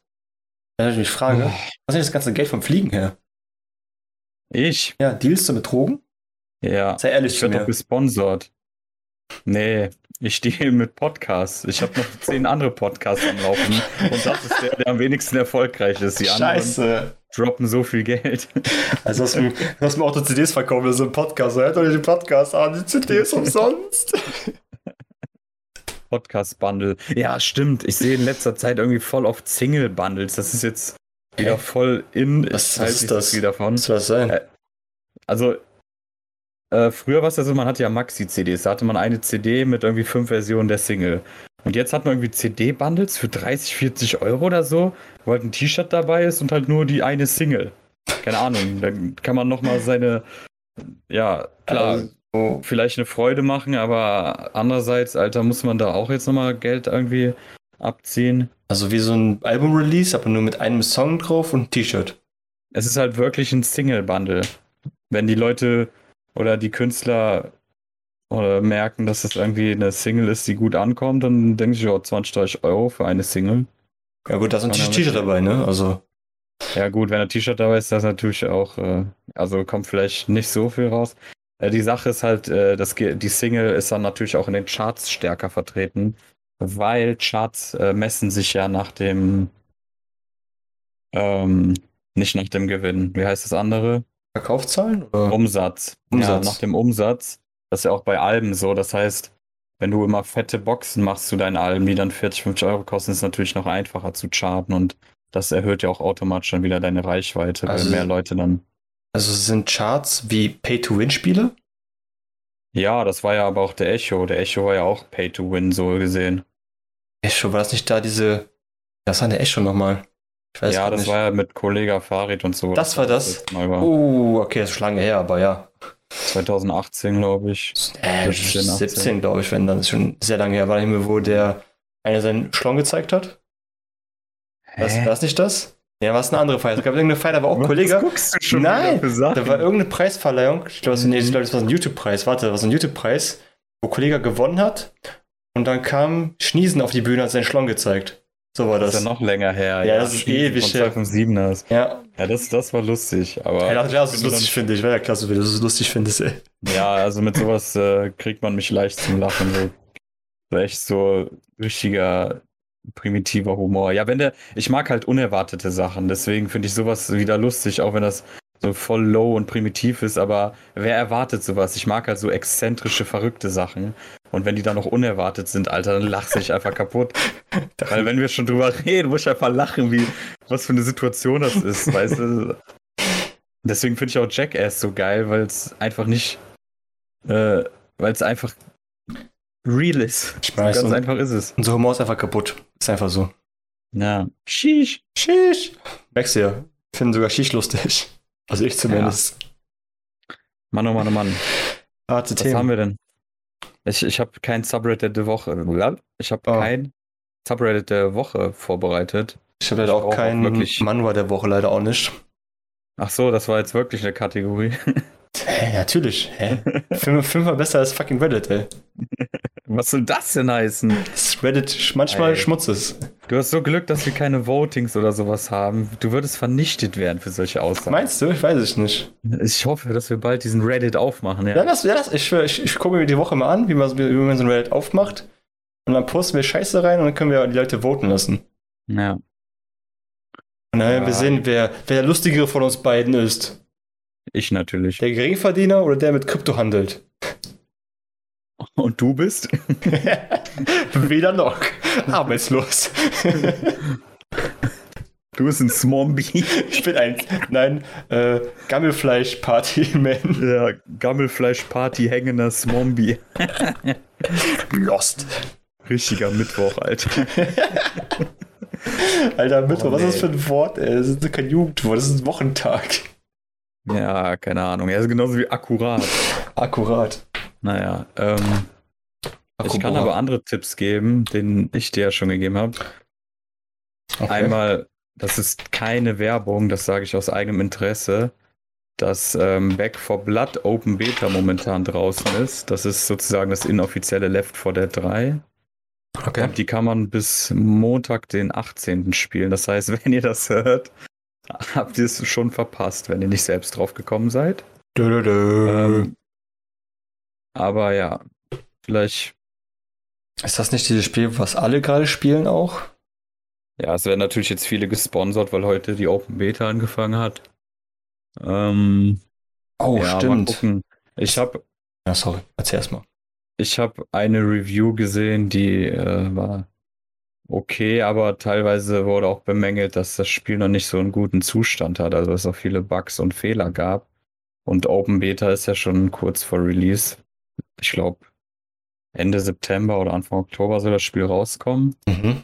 Wenn ich mich frage, oh. was ist das ganze Geld vom Fliegen her? Ich? Ja, dealst du mit Drogen? Ja. Sei ehrlich ich werde doch gesponsert. Nee, ich stehe mit Podcasts. Ich habe noch zehn andere Podcasts am Laufen. Und das ist der, der am wenigsten erfolgreich ist. Die Scheiße. droppen so viel Geld. Also hast du, hast mir auch die CDs verkauft, das ist ein Podcast. Hört euch den Podcast an, die CDs umsonst. Podcast-Bundle. Ja, stimmt. Ich sehe in letzter Zeit irgendwie voll oft Single-Bundles. Das ist jetzt wieder voll in. Was, was ist das? Wieder von. Was soll das sein? Äh, also, äh, früher war es ja so, man hatte ja Maxi-CDs. Da hatte man eine CD mit irgendwie fünf Versionen der Single. Und jetzt hat man irgendwie CD-Bundles für 30, 40 Euro oder so, wo halt ein T-Shirt dabei ist und halt nur die eine Single. Keine Ahnung, dann kann man nochmal seine, ja, klar, also, vielleicht eine Freude machen, aber andererseits, Alter, muss man da auch jetzt nochmal Geld irgendwie abziehen. Also wie so ein Album-Release, aber nur mit einem Song drauf und T-Shirt. Es ist halt wirklich ein Single-Bundle. Wenn die Leute oder die Künstler oder merken, dass es irgendwie eine Single ist, die gut ankommt, dann denke ich, oh, 20, 30 Euro für eine Single. Ja gut, da ist ein T-Shirt dabei, ne? Also. Ja gut, wenn ein T-Shirt dabei ist, das natürlich auch, äh, also kommt vielleicht nicht so viel raus. Äh, die Sache ist halt, äh, das, die Single ist dann natürlich auch in den Charts stärker vertreten, weil Charts äh, messen sich ja nach dem, ähm, nicht nach dem Gewinn. Wie heißt das andere? Verkaufszahlen? Oder? Umsatz. Umsatz. Ja, nach dem Umsatz. Das ist ja auch bei Alben so. Das heißt, wenn du immer fette Boxen machst zu deinen Alben, die dann 40, 50 Euro kosten, ist es natürlich noch einfacher zu charten und das erhöht ja auch automatisch dann wieder deine Reichweite, also, weil mehr Leute dann. Also sind Charts wie Pay-to-Win-Spiele? Ja, das war ja aber auch der Echo. Der Echo war ja auch Pay-to-Win so gesehen. Echo, war das nicht da diese. Was war der Echo nochmal? Ja, das nicht. war ja mit Kollega Farid und so. Das war das? War. Oh, okay, das ist schon lange her, aber ja. 2018, glaube ich. Äh, 17, 17 glaube ich, wenn dann ist schon sehr lange her. War nicht mehr, wo der einer seinen Schlong gezeigt hat? Was, war das nicht das? Ja, war es eine andere Feier. Es gab irgendeine Feier, da war auch ein Kollege. Nein, da war irgendeine Preisverleihung. Ich glaube, nee, glaub, das war ein YouTube-Preis. Warte, das war so ein YouTube-Preis, wo Kollege gewonnen hat. und dann kam Schniesen auf die Bühne, hat seinen Schlong gezeigt. So war Das das. ist ja noch länger her. Ja, das ist ewig von her. 257ers. Ja, Ja, das, das war lustig, aber. ja das bin lustig, finde ich. Wäre ja klasse, wenn du das lustig findest, ey. Ja, also mit sowas äh, kriegt man mich leicht zum Lachen. So, so echt so richtiger primitiver Humor. Ja, wenn der, ich mag halt unerwartete Sachen, deswegen finde ich sowas wieder lustig, auch wenn das so voll low und primitiv ist, aber wer erwartet sowas? Ich mag halt so exzentrische, verrückte Sachen. Und wenn die dann noch unerwartet sind, Alter, dann lachst du dich einfach kaputt. Weil wenn wir schon drüber reden, muss ich einfach lachen, wie, was für eine Situation das ist, weißt du? Deswegen finde ich auch Jackass so geil, weil es einfach nicht, äh, weil es einfach real ist. Ich So weiß, ganz und- einfach ist es. Unser Humor ist einfach kaputt. Ist einfach so. Ja. Sheesh. Shish. Merkst du ja. Finden sogar Shish lustig. Also ich zumindest. Mann, oh Mann, oh Mann. Harte Was Themen. haben wir denn? Ich, ich habe kein Subreddit der Woche. Ich habe Oh. kein Subreddit der Woche vorbereitet. Ich habe leider Ich auch keinen wirklich- Manual der Woche, leider auch nicht. Ach so, das war jetzt wirklich eine Kategorie. Hä, natürlich. Hä? Fünf, fünfmal besser als fucking Reddit, ey. Was soll das denn heißen? Das Reddit manchmal Ey. Schmutz ist. Du hast so Glück, dass wir keine Votings oder sowas haben. Du würdest vernichtet werden für solche Aussagen. Meinst du? Ich weiß es nicht. Ich hoffe, dass wir bald diesen Reddit aufmachen. Ja, Ja. das, ja das, ich, ich, ich gucke mir die Woche mal an, wie man, wie man so ein Reddit aufmacht. Und dann posten wir Scheiße rein und dann können wir die Leute voten lassen. ja. Und dann werden wir Ja. sehen, wer, wer der lustigere von uns beiden ist. Ich natürlich. Der Geringverdiener oder der mit Krypto handelt. Und du bist? Weder noch. Arbeitslos. Du bist ein Smombie. ich bin ein, nein, äh, Gammelfleisch-Party-Man. Ja, Gammelfleisch-Party hängender Smombie. Lost. Richtiger Mittwoch, Alter. Alter, Mittwoch, Oh, was ist das für ein Wort, ey? Das ist kein Jugendwort, das ist ein Wochentag. Ja, keine Ahnung. Er ist genauso wie akkurat. Akkurat. Naja, ähm, ich kann Akkurat. aber andere Tipps geben, den ich dir ja schon gegeben habe. Okay. Einmal, das ist keine Werbung, das sage ich aus eigenem Interesse, dass ähm, Back for Blood Open Beta momentan draußen ist. Das ist sozusagen das inoffizielle Left 4 Dead 3. Okay. Und die kann man bis Montag, den 18. spielen. Das heißt, wenn ihr das hört, habt ihr es schon verpasst, wenn ihr nicht selbst drauf gekommen seid. Dö, dö, dö. Ähm, aber ja, vielleicht, ist das nicht dieses Spiel, was alle gerade spielen auch? ja, es werden natürlich jetzt viele gesponsert, weil heute die Open Beta angefangen hat. Ähm, Oh, ja, stimmt. Ich habe Ja, sorry. Erzähl erst mal. ich hab eine Review gesehen, die äh, war okay, aber teilweise wurde auch bemängelt, dass das Spiel noch nicht so einen guten Zustand hat, also dass es auch viele Bugs und Fehler gab. Und Open Beta ist ja schon kurz vor Release. Ich glaube, Ende September oder Anfang Oktober soll das Spiel rauskommen. Mhm.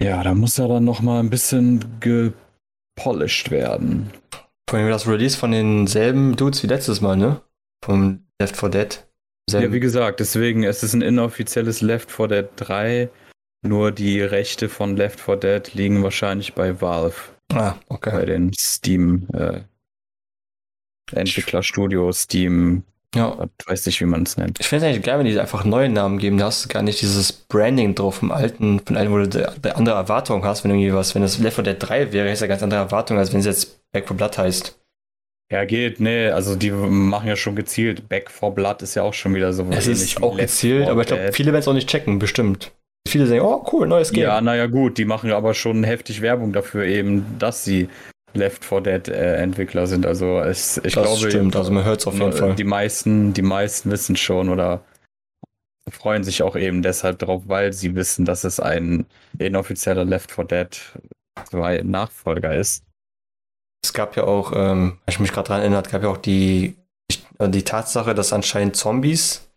Ja, da muss er dann noch mal ein bisschen gepolished werden. Vor allem das Release von denselben Dudes wie letztes Mal, ne? Vom Left 4 Dead. Ja, wie gesagt, deswegen es ist ein inoffizielles Left 4 Dead 3. Nur die Rechte von Left 4 Dead liegen wahrscheinlich bei Valve, ah, bei okay. den Steam äh, Entwicklerstudio, Steam, Ja. ich weiß nicht, wie man es nennt. Ich finde es eigentlich geil, wenn die einfach neue Namen geben. Da hast du gar nicht dieses Branding drauf vom alten, von einem, wo du de- de- andere Erwartungen hast, wenn irgendwie was, wenn das Left 4 Dead 3 wäre, ist ja ganz andere Erwartungen, als wenn es jetzt Back for Blood heißt. Ja, geht, nee, also die machen ja schon gezielt. Back 4 Blood ist ja auch schon wieder so Es ist auch gezielt, 4 aber ich glaube, viele werden es auch nicht checken, bestimmt. Viele sagen, oh cool, neues Game. Ja, naja, gut, die machen aber schon heftig Werbung dafür, eben, dass sie Left 4 Dead äh, Entwickler sind. Also es, ich das glaube, stimmt, also man hört es auf jeden Nur, Fall. Die meisten, die meisten wissen schon oder freuen sich auch eben deshalb drauf, weil sie wissen, dass es ein inoffizieller Left 4 Dead 2 Nachfolger ist. Es gab ja auch, ähm, ich mich gerade daran erinnert, gab ja auch die, äh, die Tatsache, dass anscheinend Zombies,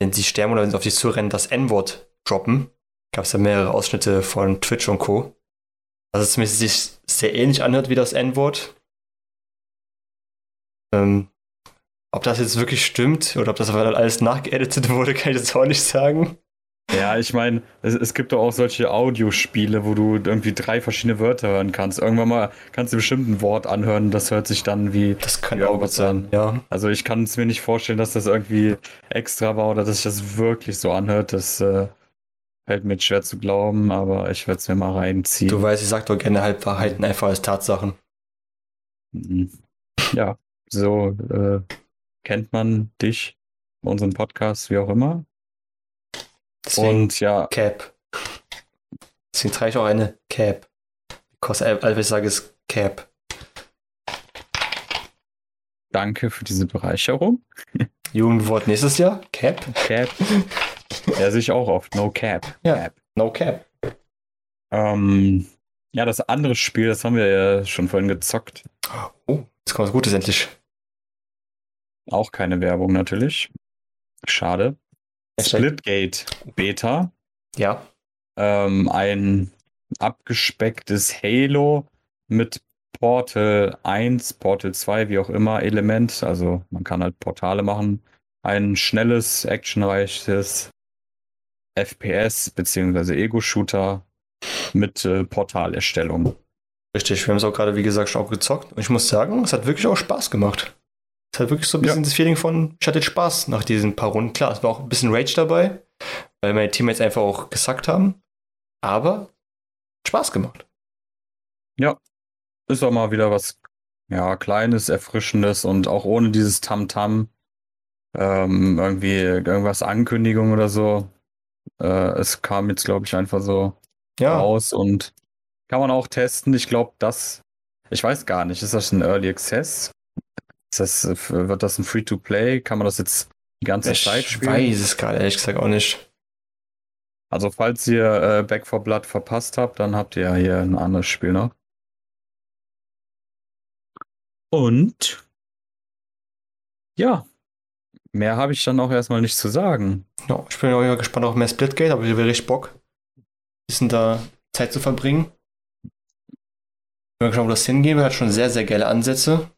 wenn sie sterben oder wenn sie auf dich zurennen, das N-Wort droppen. Gab es ja mehrere Ausschnitte von Twitch und Co. Also es zumindest sich sehr ähnlich anhört wie das N-Wort. Ähm, ob das jetzt wirklich stimmt oder ob das aber alles nachgeeditet wurde, kann ich jetzt auch nicht sagen. Ja, ich meine, es, es, gibt doch auch solche Audiospiele, wo du irgendwie drei verschiedene Wörter hören kannst. Irgendwann mal kannst du bestimmt ein Wort anhören, das hört sich dann wie. Das kann auch was sein, ja. Also ich kann es mir nicht vorstellen, dass das irgendwie extra war oder dass sich das wirklich so anhört. Das äh, fällt mir schwer zu glauben, aber ich werde es mir mal reinziehen. Du weißt, ich sag doch gerne Halbwahrheiten einfach als Tatsachen. Mhm. Ja, so äh, kennt man dich, unseren Podcast, wie auch immer. Deswegen Und ja. Cap. Deswegen trage ich auch eine Cap. Because ich sage es Cap. Danke für diese Bereicherung. Jugendwort nächstes Jahr? Cap? Cap. Ja, sehe ich auch oft. No Cap. Ja, cap. No Cap. Ähm, ja, das andere Spiel, das haben wir ja schon vorhin gezockt. Oh, jetzt kommt was Gutes endlich. Auch keine Werbung natürlich. Schade. Splitgate Beta. Ja. Ähm, ein abgespecktes Halo mit Portal 1, Portal 2, wie auch immer, Element. Also man kann halt Portale machen. Ein schnelles, actionreiches FPS bzw. Ego-Shooter mit äh, Portalerstellung. Richtig, wir haben es auch gerade, wie gesagt, schon auch gezockt. Und ich muss sagen, es hat wirklich auch Spaß gemacht. Es hat wirklich so ein bisschen ja. das Feeling von, ich hatte Spaß nach diesen paar Runden. Klar, es war auch ein bisschen Rage dabei, weil meine Teammates einfach auch gesackt haben. Aber Spaß gemacht. Ja, ist auch mal wieder was ja, Kleines, Erfrischendes und auch ohne dieses Tamtam. -Tam, ähm, irgendwie irgendwas Ankündigung oder so. Äh, es kam jetzt, glaube ich, einfach so ja. raus und kann man auch testen. Ich glaube, das, ich weiß gar nicht, ist das ein Early Access? Das, wird das ein Free-to-Play? Kann man das jetzt die ganze ich Zeit spielen? Ich weiß es gerade ehrlich gesagt auch nicht. Also falls ihr äh, Back for Blood verpasst habt, dann habt ihr ja hier ein anderes Spiel noch. Und ja, mehr habe ich dann auch erstmal nicht zu sagen. Ja, ich bin auch gespannt auf mehr Splitgate, aber ich habe richtig Bock, ein bisschen da Zeit zu verbringen. Ich bin gespannt, wo das hingehen wird. Hat schon sehr, sehr geile Ansätze.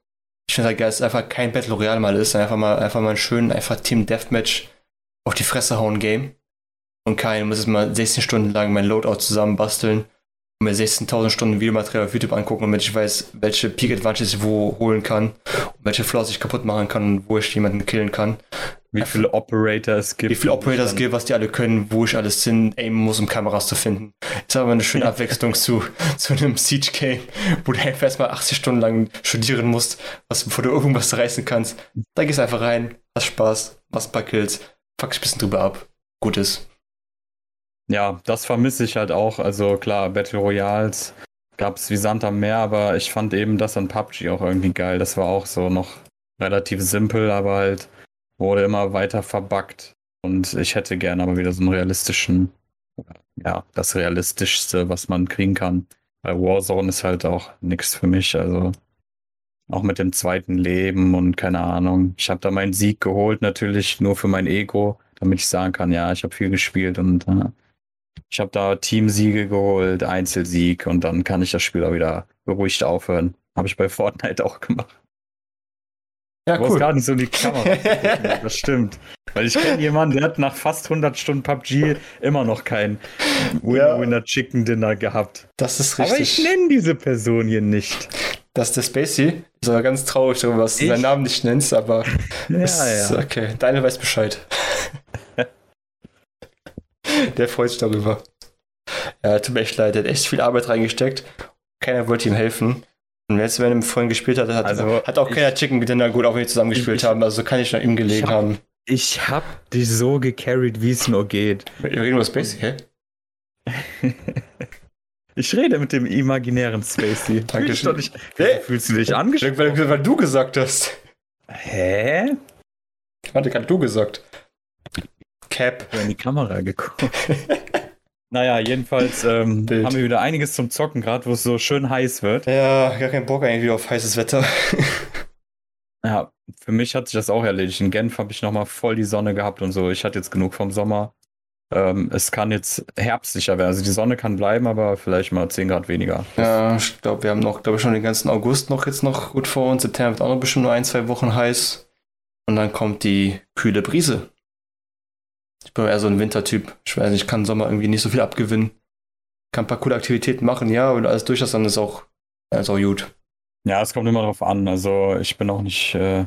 Ich finde halt geil, dass es einfach kein Battle Royale mal ist, einfach mal, einfach mal ein schön, einfach Team Deathmatch auf die Fresse hauen Game. Und kein, muss es mal 16 Stunden lang mein Loadout zusammenbasteln mir 16.000 Stunden Videomaterial auf YouTube angucken, damit ich weiß, welche Peak Advantages ich wo holen kann und welche Flaws ich kaputt machen kann und wo ich jemanden killen kann. Wie viele Operator es gibt. Wie viele Operator es gibt, was die alle können, wo ich alles hin aimen muss, um Kameras zu finden. Ist aber eine schöne Abwechslung zu, zu einem Siege-Game, wo du einfach erstmal 80 Stunden lang studieren musst, was, bevor du irgendwas reißen kannst. Da gehst du einfach rein, hast Spaß, machst ein paar Kills, fuck dich ein bisschen drüber ab. Gut ist. Ja, das vermisse ich halt auch. Also klar, Battle Royals gab es wie Sand am Meer, aber ich fand eben das an PUBG auch irgendwie geil. Das war auch so noch relativ simpel, aber halt wurde immer weiter verbuggt. Und ich hätte gerne aber wieder so einen realistischen, ja, das realistischste, was man kriegen kann. Bei Warzone ist halt auch nichts für mich. Also auch mit dem zweiten Leben und keine Ahnung. Ich habe da meinen Sieg geholt, natürlich nur für mein Ego, damit ich sagen kann, ja, ich habe viel gespielt und äh, ich habe da Teamsiege geholt, Einzelsieg und dann kann ich das Spiel auch wieder beruhigt aufhören. Habe ich bei Fortnite auch gemacht. Ja, du cool. gar nicht so die Kamera. das stimmt. Weil ich kenne jemanden, der hat nach fast 100 Stunden PUBG immer noch kein Winner ja. Chicken Dinner gehabt. Das ist richtig. Aber ich nenne diese Person hier nicht. Das ist der Spacey. Ist aber ganz traurig darüber, dass du seinen Namen nicht nennst, aber. ja, ist, ja. Okay, deine weiß Bescheid. Der freut sich darüber. Ja, tut mir echt leid, der hat echt viel Arbeit reingesteckt. Keiner wollte ihm helfen. Und jetzt, wenn er vorhin gespielt hat, hat, also, hat auch keiner Chicken Dinner gut, auch wenn wir zusammen gespielt ich, haben. Also kann ich nach ihm gelegen ich hab, haben. Ich hab dich so gecarried, wie es nur geht. Wir reden über Spacey, hä? ich rede mit dem imaginären Spacey. Dankeschön. Nicht, hey, fühlst du dich angesprochen? Weil, weil, du gesagt hast. Hä? Warte, gerade du gesagt. Cap. In die Kamera geguckt. Naja, jedenfalls ähm, haben wir wieder einiges zum Zocken, gerade wo es so schön heiß wird. Ja, gar keinen Bock eigentlich auf heißes Wetter. ja, für mich hat sich das auch erledigt. In Genf habe ich nochmal voll die Sonne gehabt und so. Ich hatte jetzt genug vom Sommer. Ähm, es kann jetzt herbstlicher werden. Also die Sonne kann bleiben, aber vielleicht mal 10 Grad weniger. Ja, ich glaube, wir haben noch, glaube ich, schon den ganzen August noch jetzt noch gut vor uns. September wird auch noch bestimmt nur ein, zwei Wochen heiß. Und dann kommt die kühle Brise. Ich bin eher so ein Wintertyp. Ich weiß nicht, ich kann Sommer irgendwie nicht so viel abgewinnen. Kann ein paar coole Aktivitäten machen, ja, du alles durch hast, dann ist auch, ist auch gut. Ja, es kommt immer drauf an. Also ich bin auch nicht äh,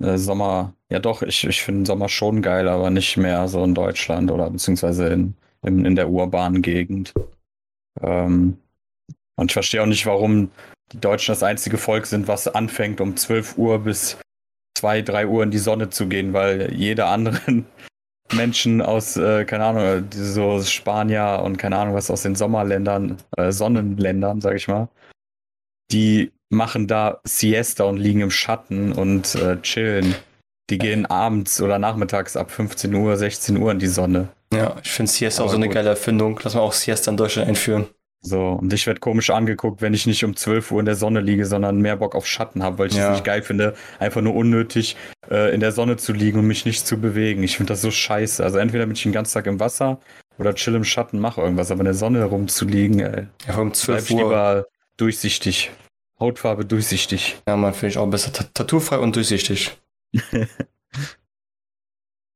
äh, Sommer. Ja doch, ich, ich finde Sommer schon geil, aber nicht mehr so in Deutschland oder beziehungsweise in, in, in der urbanen Gegend. Ähm, und ich verstehe auch nicht, warum die Deutschen das einzige Volk sind, was anfängt um 12 Uhr bis 2, 3 Uhr in die Sonne zu gehen, weil jede anderen Menschen aus, äh, keine Ahnung, so Spanier und keine Ahnung was aus den Sommerländern, äh, Sonnenländern, sag ich mal, die machen da Siesta und liegen im Schatten und äh, chillen. Die gehen abends oder nachmittags ab 15 Uhr, 16 Uhr in die Sonne. Ja, ich finde Siesta Aber auch so eine gut. geile Erfindung. Lass mal auch Siesta in Deutschland einführen. So, und ich werde komisch angeguckt, wenn ich nicht um 12 Uhr in der Sonne liege, sondern mehr Bock auf Schatten habe, weil ich Ja. es nicht geil finde, einfach nur unnötig äh, in der Sonne zu liegen und mich nicht zu bewegen. Ich finde das so scheiße. Also entweder bin ich den ganzen Tag im Wasser oder chill im Schatten, mache irgendwas, aber in der Sonne rumzuliegen, ey, Ja, um bleib 12 ich Uhr. lieber durchsichtig. Hautfarbe durchsichtig. Ja, man finde ich auch besser. Ta- Tattoofrei und durchsichtig.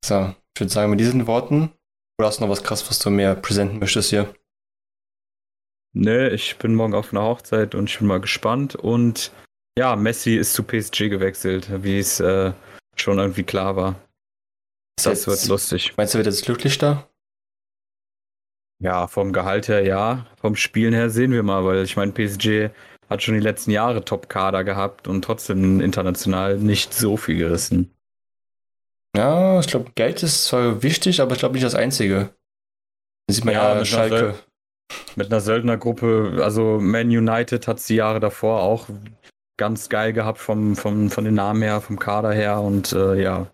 So, ich würde sagen, mit diesen Worten, oder hast du noch was krass, was du mehr präsenten möchtest hier? Ne, ich bin morgen auf einer Hochzeit und ich bin mal gespannt. Und ja, Messi ist zu PSG gewechselt, wie es äh, schon irgendwie klar war. Das jetzt- wird lustig. Meinst du, wird jetzt glücklich da? Ja, vom Gehalt her ja, vom Spielen her sehen wir mal, weil ich meine, PSG hat schon die letzten Jahre Top-Kader gehabt und trotzdem international nicht so viel gerissen. Ja, ich glaube, Geld ist zwar wichtig, aber ich glaube nicht das Einzige. Das sieht man Ja, ja, Schalke. Mit einer Söldnergruppe, also Man United hat es die Jahre davor auch ganz geil gehabt vom, vom, von den Namen her, vom Kader her und äh, ja,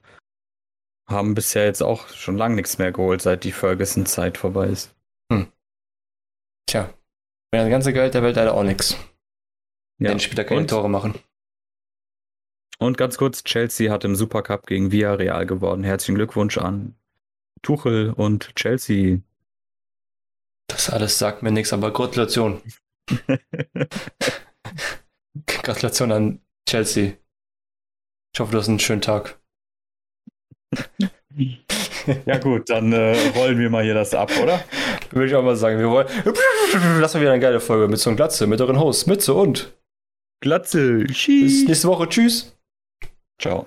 haben bisher jetzt auch schon lange nichts mehr geholt, seit die Ferguson-Zeit vorbei ist. Tja, wenn das ganze Geld der Welt leider auch nichts. Ja. Wenn Spieler keine und, Tore machen. und ganz kurz, Chelsea hat im Supercup gegen Villarreal gewonnen. Herzlichen Glückwunsch an Tuchel und Chelsea. Das alles sagt mir nichts, aber Gratulation. Gratulation an Chelsea. Ich hoffe, du hast einen schönen Tag. ja gut, dann äh, rollen wir mal hier das ab, oder? Würde ich auch mal sagen, wir wollen. Lass mal wieder eine geile Folge mit so einem Glatze, mit euren Hosts, Mütze und. Glatze, Bis schieß. nächste Woche. Tschüss. Ciao.